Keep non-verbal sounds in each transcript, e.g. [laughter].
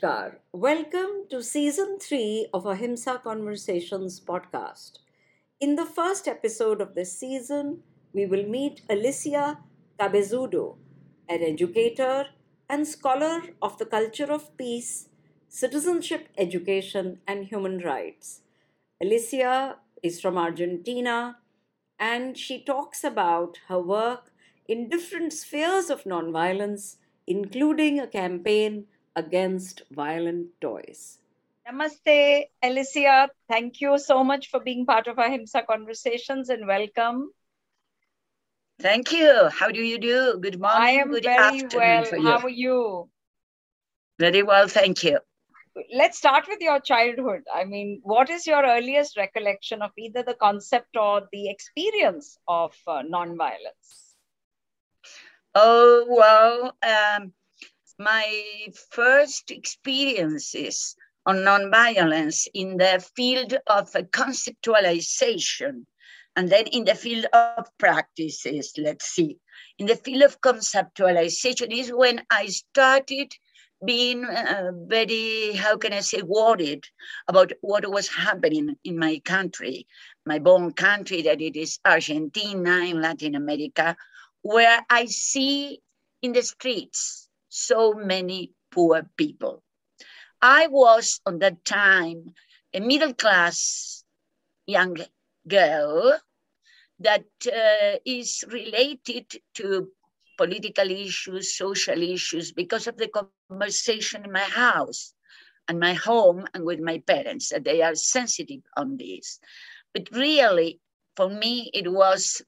Namaskar. Welcome to season 3 of Ahimsa Conversations podcast. In the first episode of this season, we will meet Alicia Cabezudo, an educator and scholar of the culture of peace, citizenship education, and human rights. Alicia is from Argentina and she talks about her work in different spheres of nonviolence, including a campaign against violent toys. Namaste, Alicia. Thank you so much for being part of Ahimsa Conversations and welcome. Thank you. How do you do? Good morning. I am good very well. for you. How are you? Very well, thank you. Let's start with your childhood. I mean, what is your earliest recollection of either the concept or the experience of uh, nonviolence? Oh, well, um, my first experiences on nonviolence in the field of conceptualization and then in the field of practices, let's see. In the field of conceptualization is when I started being uh, very, how can I say, worried about what was happening in my country, my born country, that it is Argentina in Latin America, where I see in the streets so many poor people. I was on that time a middle class young girl that uh, is related to political issues, social issues, because of the conversation in my house and my home and with my parents, that they are sensitive on this. But really, for me, it was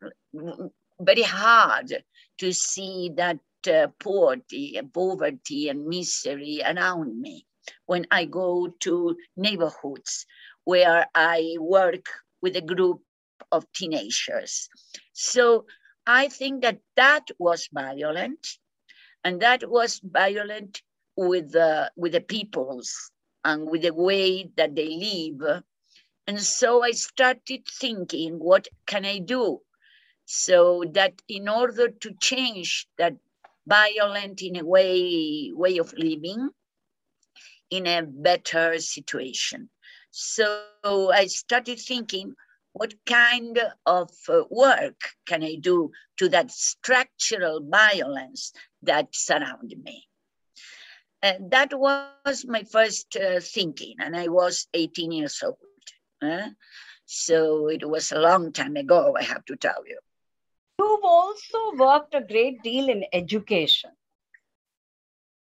very hard to see that uh, poverty, poverty, and misery around me when I go to neighborhoods where I work with a group of teenagers. So I think that that was violent, and that was violent with the with the peoples and with the way that they live. And so I started thinking, what can I do? So that in order to change that violent in a way way of living in a better situation. So i started thinking what kind of uh, work can i do to that structural violence that surround me? And that was my first uh, thinking and i was 18 years old so it was a long time ago i have to tell you You've also worked a great deal in education.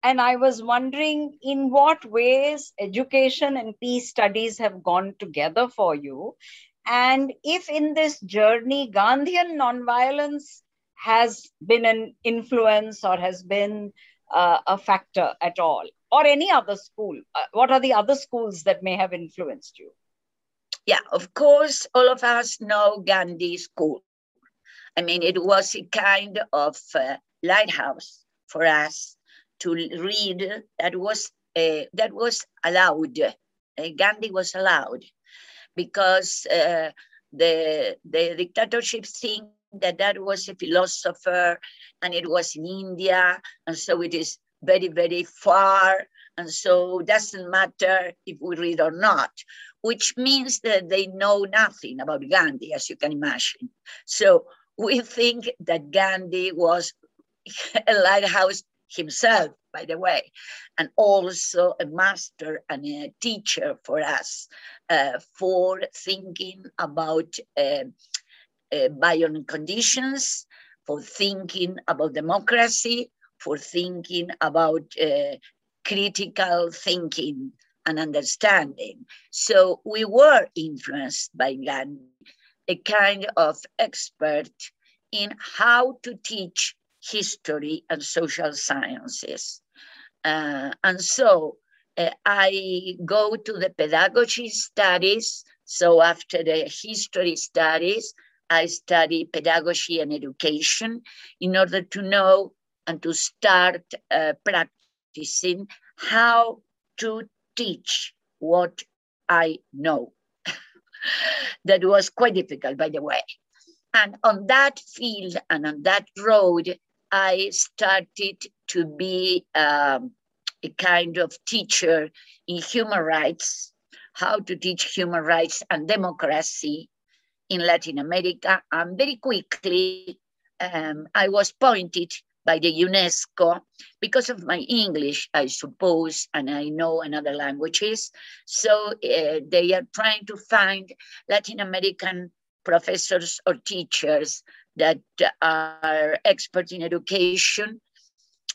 And I was wondering in what ways education and peace studies have gone together for you. And if in this journey, Gandhian nonviolence has been an influence or has been uh, a factor at all, or any other school. Uh, what are the other schools that may have influenced you? Yeah, of course, all of us know Gandhi School. I mean, it was a kind of uh, lighthouse for us to read that was uh, that was allowed. Uh, Gandhi was allowed because uh, the the dictatorship think that that was a philosopher and it was in India and so it is very very far and so doesn't matter if we read or not which means that they know nothing about Gandhi as you can imagine so we think that Gandhi was a lighthouse himself, by the way, and also a master and a teacher for us uh, for thinking about uh, uh, violent conditions, for thinking about democracy, for thinking about uh, critical thinking and understanding. So we were influenced by Gandhi a kind of expert in how to teach history and social sciences. Uh, and so uh, I go to the pedagogy studies. So after the history studies, I study pedagogy and education in order to know and to start uh, practicing how to teach what I know [laughs] that was quite difficult, by the way. And on that field and on that road, I started to be um, a kind of teacher in human rights, how to teach human rights and democracy in Latin America. And very quickly, um, I was pointed by the UNESCO because of my English, I suppose, and I know another languages. So uh, they are trying to find Latin American professors or teachers that are experts in education,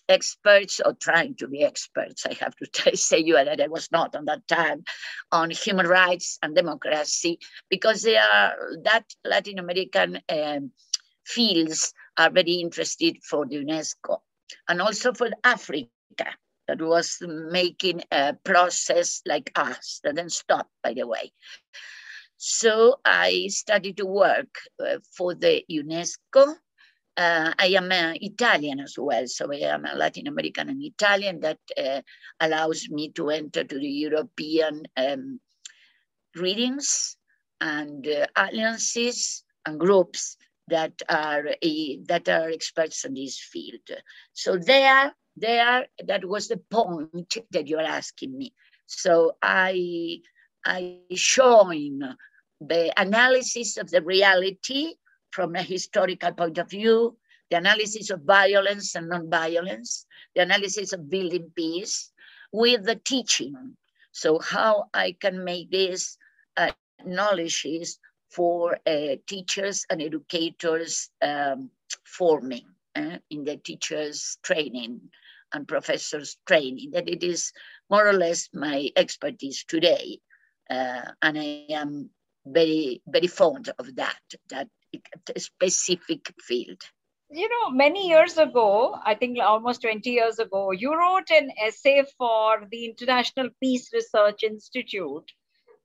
experts or trying to be experts. I have to [laughs] say you that I was not on that time on human rights and democracy because they are that Latin American um, fields are very interested for the UNESCO and also for Africa that was making a process like us that didn't stop, by the way. So I started to work uh, for the UNESCO. Uh, I am uh, Italian as well, so I am a Latin American and Italian that uh, allows me to enter to the European um, readings and uh, alliances and groups that are a, that are experts in this field. So there, there, that was the point that you're asking me. So I, I showing the analysis of the reality from a historical point of view, the analysis of violence and non-violence, the analysis of building peace with the teaching. So how I can make this uh, knowledge is for uh, teachers and educators um, forming uh, in the teachers training and professors training, that it is more or less my expertise today. Uh, and I am very, very fond of that, that specific field. You know, many years ago, I think almost 20 years ago, you wrote an essay for the International Peace Research Institute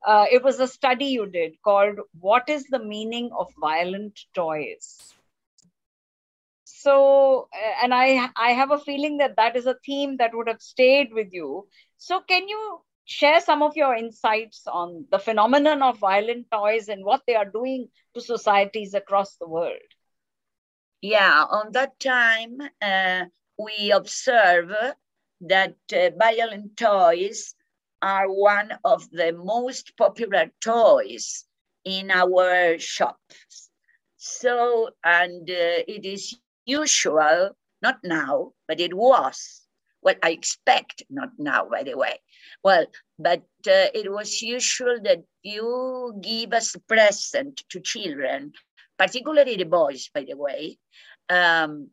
uh, it was a study you did called What is the Meaning of Violent Toys? So, uh, and I, I have a feeling that that is a theme that would have stayed with you. So, can you share some of your insights on the phenomenon of violent toys and what they are doing to societies across the world? Yeah, on that time, uh, we observe that uh, violent toys are one of the most popular toys in our shops. So, and uh, it is usual, not now, but it was. Well, I expect not now, by the way. Well, but uh, it was usual that you give as a present to children, particularly the boys, by the way, um,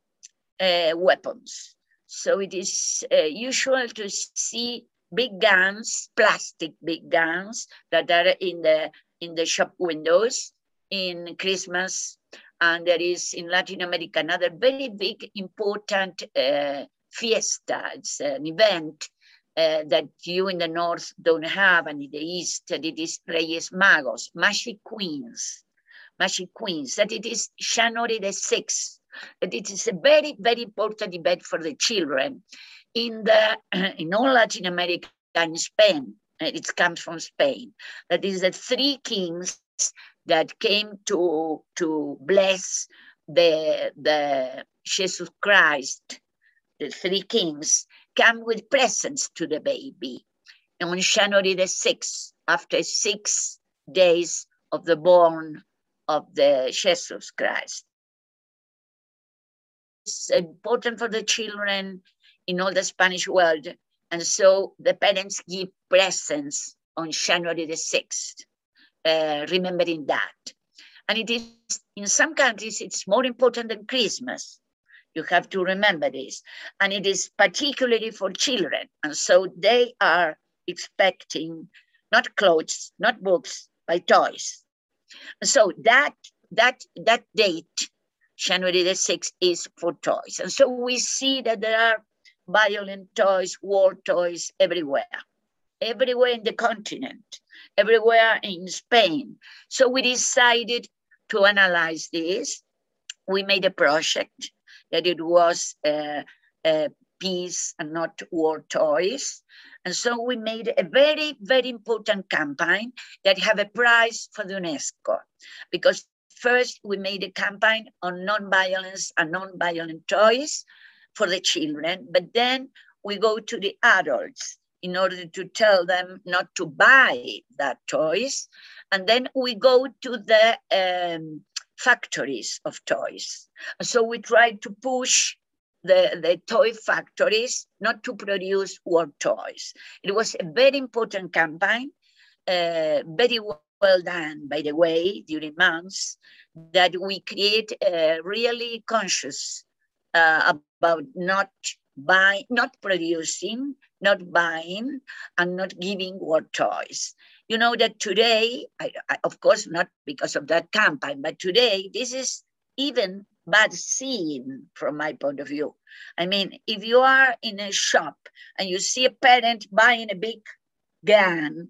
uh, weapons. So it is uh, usual to see big guns, plastic big guns that are in the in the shop windows in Christmas. And there is in Latin America another very big important uh, fiesta. It's an event uh, that you in the north don't have, and in the east that it is Reyes Magos, Magic Queens, Magic Queens. That it is January the sixth. That it is a very very important event for the children in the [clears throat] in all Latin America and Spain. Eh, it comes from Spain. That is the three kings that came to to bless the the Jesus Christ. The three kings come with presents to the baby. And on January the 6th, after six days of the born of the Jesus Christ. It's important for the children in all the Spanish world. And so the parents give presents on January the 6th, uh, remembering that. And it is, in some countries, it's more important than Christmas. You have to remember this. And it is particularly for children. And so they are expecting not clothes, not books, but toys. So that that that date, January the 6th, is for toys. And so we see that there are violent toys, war toys everywhere, everywhere in the continent, everywhere in Spain. So we decided to analyze this. We made a project that it was uh, peace and not war toys. And so we made a very, very important campaign that have a prize for the UNESCO because first we made a campaign on non-violence and non-violent toys for the children. But then we go to the adults in order to tell them not to buy that toys. And then we go to the um, factories of toys. So we try to push the, the toy factories not to produce war toys. It was a very important campaign, uh, very well done, by the way, during months, that we create a really conscious uh, about not buying, not producing, not buying, and not giving war toys. You know that today, I, I, of course, not because of that campaign, but today, this is even bad seen from my point of view. I mean, if you are in a shop and you see a parent buying a big gun,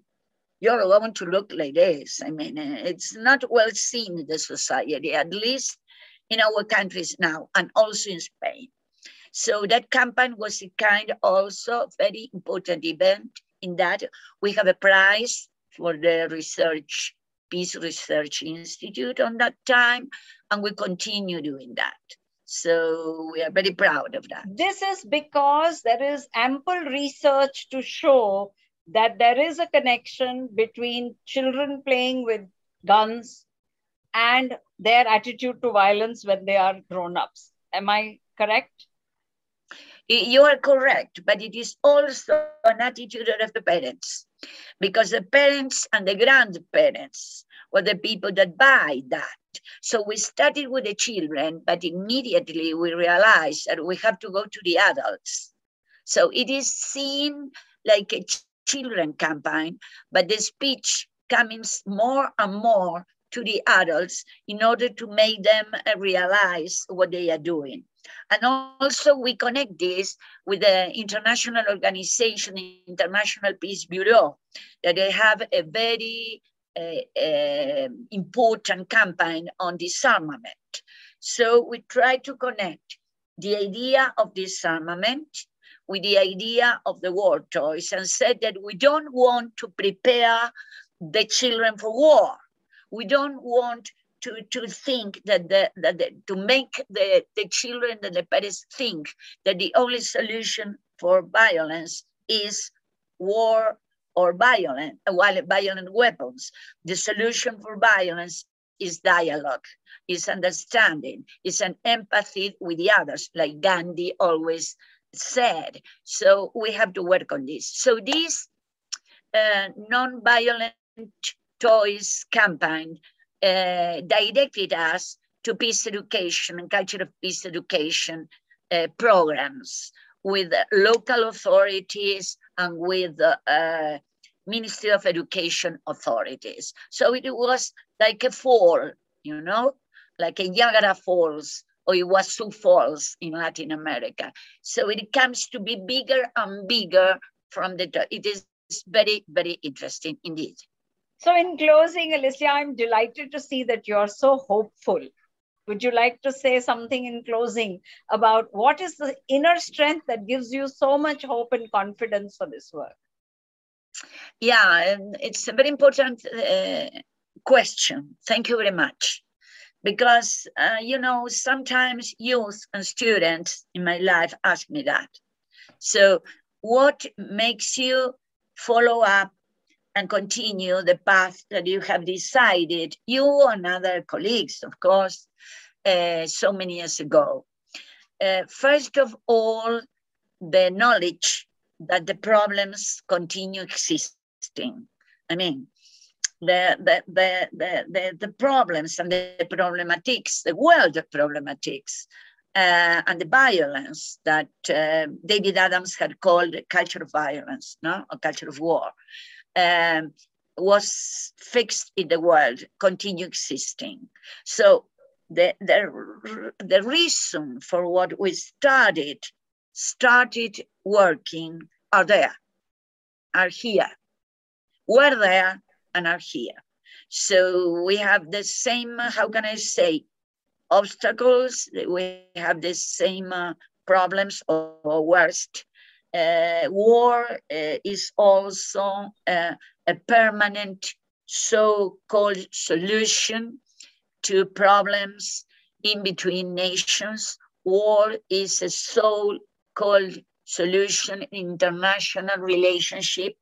you're going to look like this. I mean, it's not well seen in the society, at least in our countries now, and also in Spain. So that campaign was a kind also very important event in that we have a prize for the research, Peace Research Institute on that time, and we continue doing that. So we are very proud of that. This is because there is ample research to show that there is a connection between children playing with guns and their attitude to violence when they are grown ups. Am I correct? You are correct, but it is also an attitude of the parents because the parents and the grandparents were the people that buy that. So we started with the children, but immediately we realized that we have to go to the adults. So it is seen like a children campaign, but the speech comes more and more to the adults in order to make them realize what they are doing. And also we connect this with the international organization, International Peace Bureau, that they have a very uh, uh, important campaign on disarmament. So we try to connect the idea of disarmament with the idea of the war toys and said that we don't want to prepare the children for war. We don't want to, to think that the, that the, to make the, the children and the parents think that the only solution for violence is war or violent, violent weapons. The solution for violence is dialogue, is understanding, is an empathy with the others, like Gandhi always said. So we have to work on this. So this uh, non-violent toys campaign uh, directed us to peace education and culture of peace education uh, programs with local authorities and with uh, Ministry of Education authorities. So it was like a fall, you know, like a Niagara Falls or it was Iguazu Falls in Latin America. So it comes to be bigger and bigger from the, it is very, very interesting indeed. So, in closing, Alicia, I'm delighted to see that you're so hopeful. Would you like to say something in closing about what is the inner strength that gives you so much hope and confidence for this work? Yeah, it's a very important uh, question. Thank you very much. Because, uh, you know, sometimes youth and students in my life ask me that. So, what makes you follow up and continue the path that you have decided, you and other colleagues, of course, uh, so many years ago. Uh, first of all, the knowledge that the problems continue existing. I mean, the, the, the, the, the, the problems and the problematics, the world of problematics, uh, and the violence that uh, David Adams had called culture of violence, no, or culture of war um, was fixed in the world continue existing. So the, the, the reason for what we started, started working are there, are here. Were there and are here. So we have the same, how can I say, obstacles, we have the same uh, problems or, or worst war uh, is also uh, a permanent so-called solution to problems in between nations. War is a so-called solution in international relationship,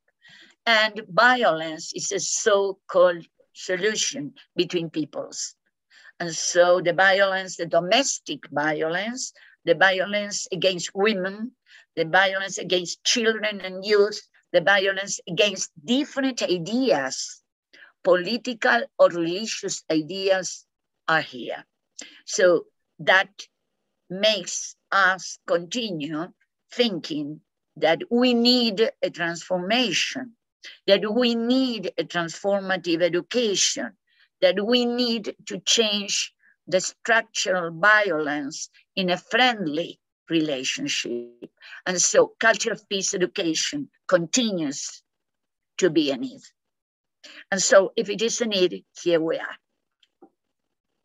and violence is a so-called solution between peoples. And so the violence, the domestic violence, the violence against women, the violence against children and youth, the violence against different ideas, political or religious ideas are here. So that makes us continue thinking that we need a transformation, that we need a transformative education, that we need to change the structural violence in a friendly relationship. And so culture of peace education continues to be a need. And so if it is a need, here we are.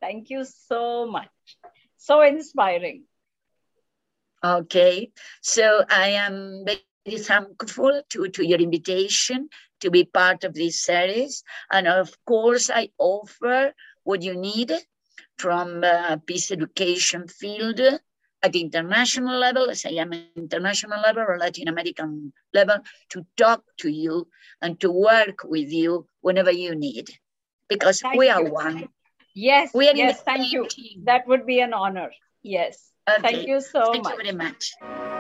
Thank you so much. So inspiring. Okay, so I am very thankful to, to your invitation to be part of this series. And of course, I offer what you need from uh, peace education field at the international level, as I am international level or Latin American level, to talk to you and to work with you whenever you need, because thank we you. are one. Yes, we are yes, thank you. Team. That would be an honor. Yes. Okay. Thank you so Thank much. Thank you very much.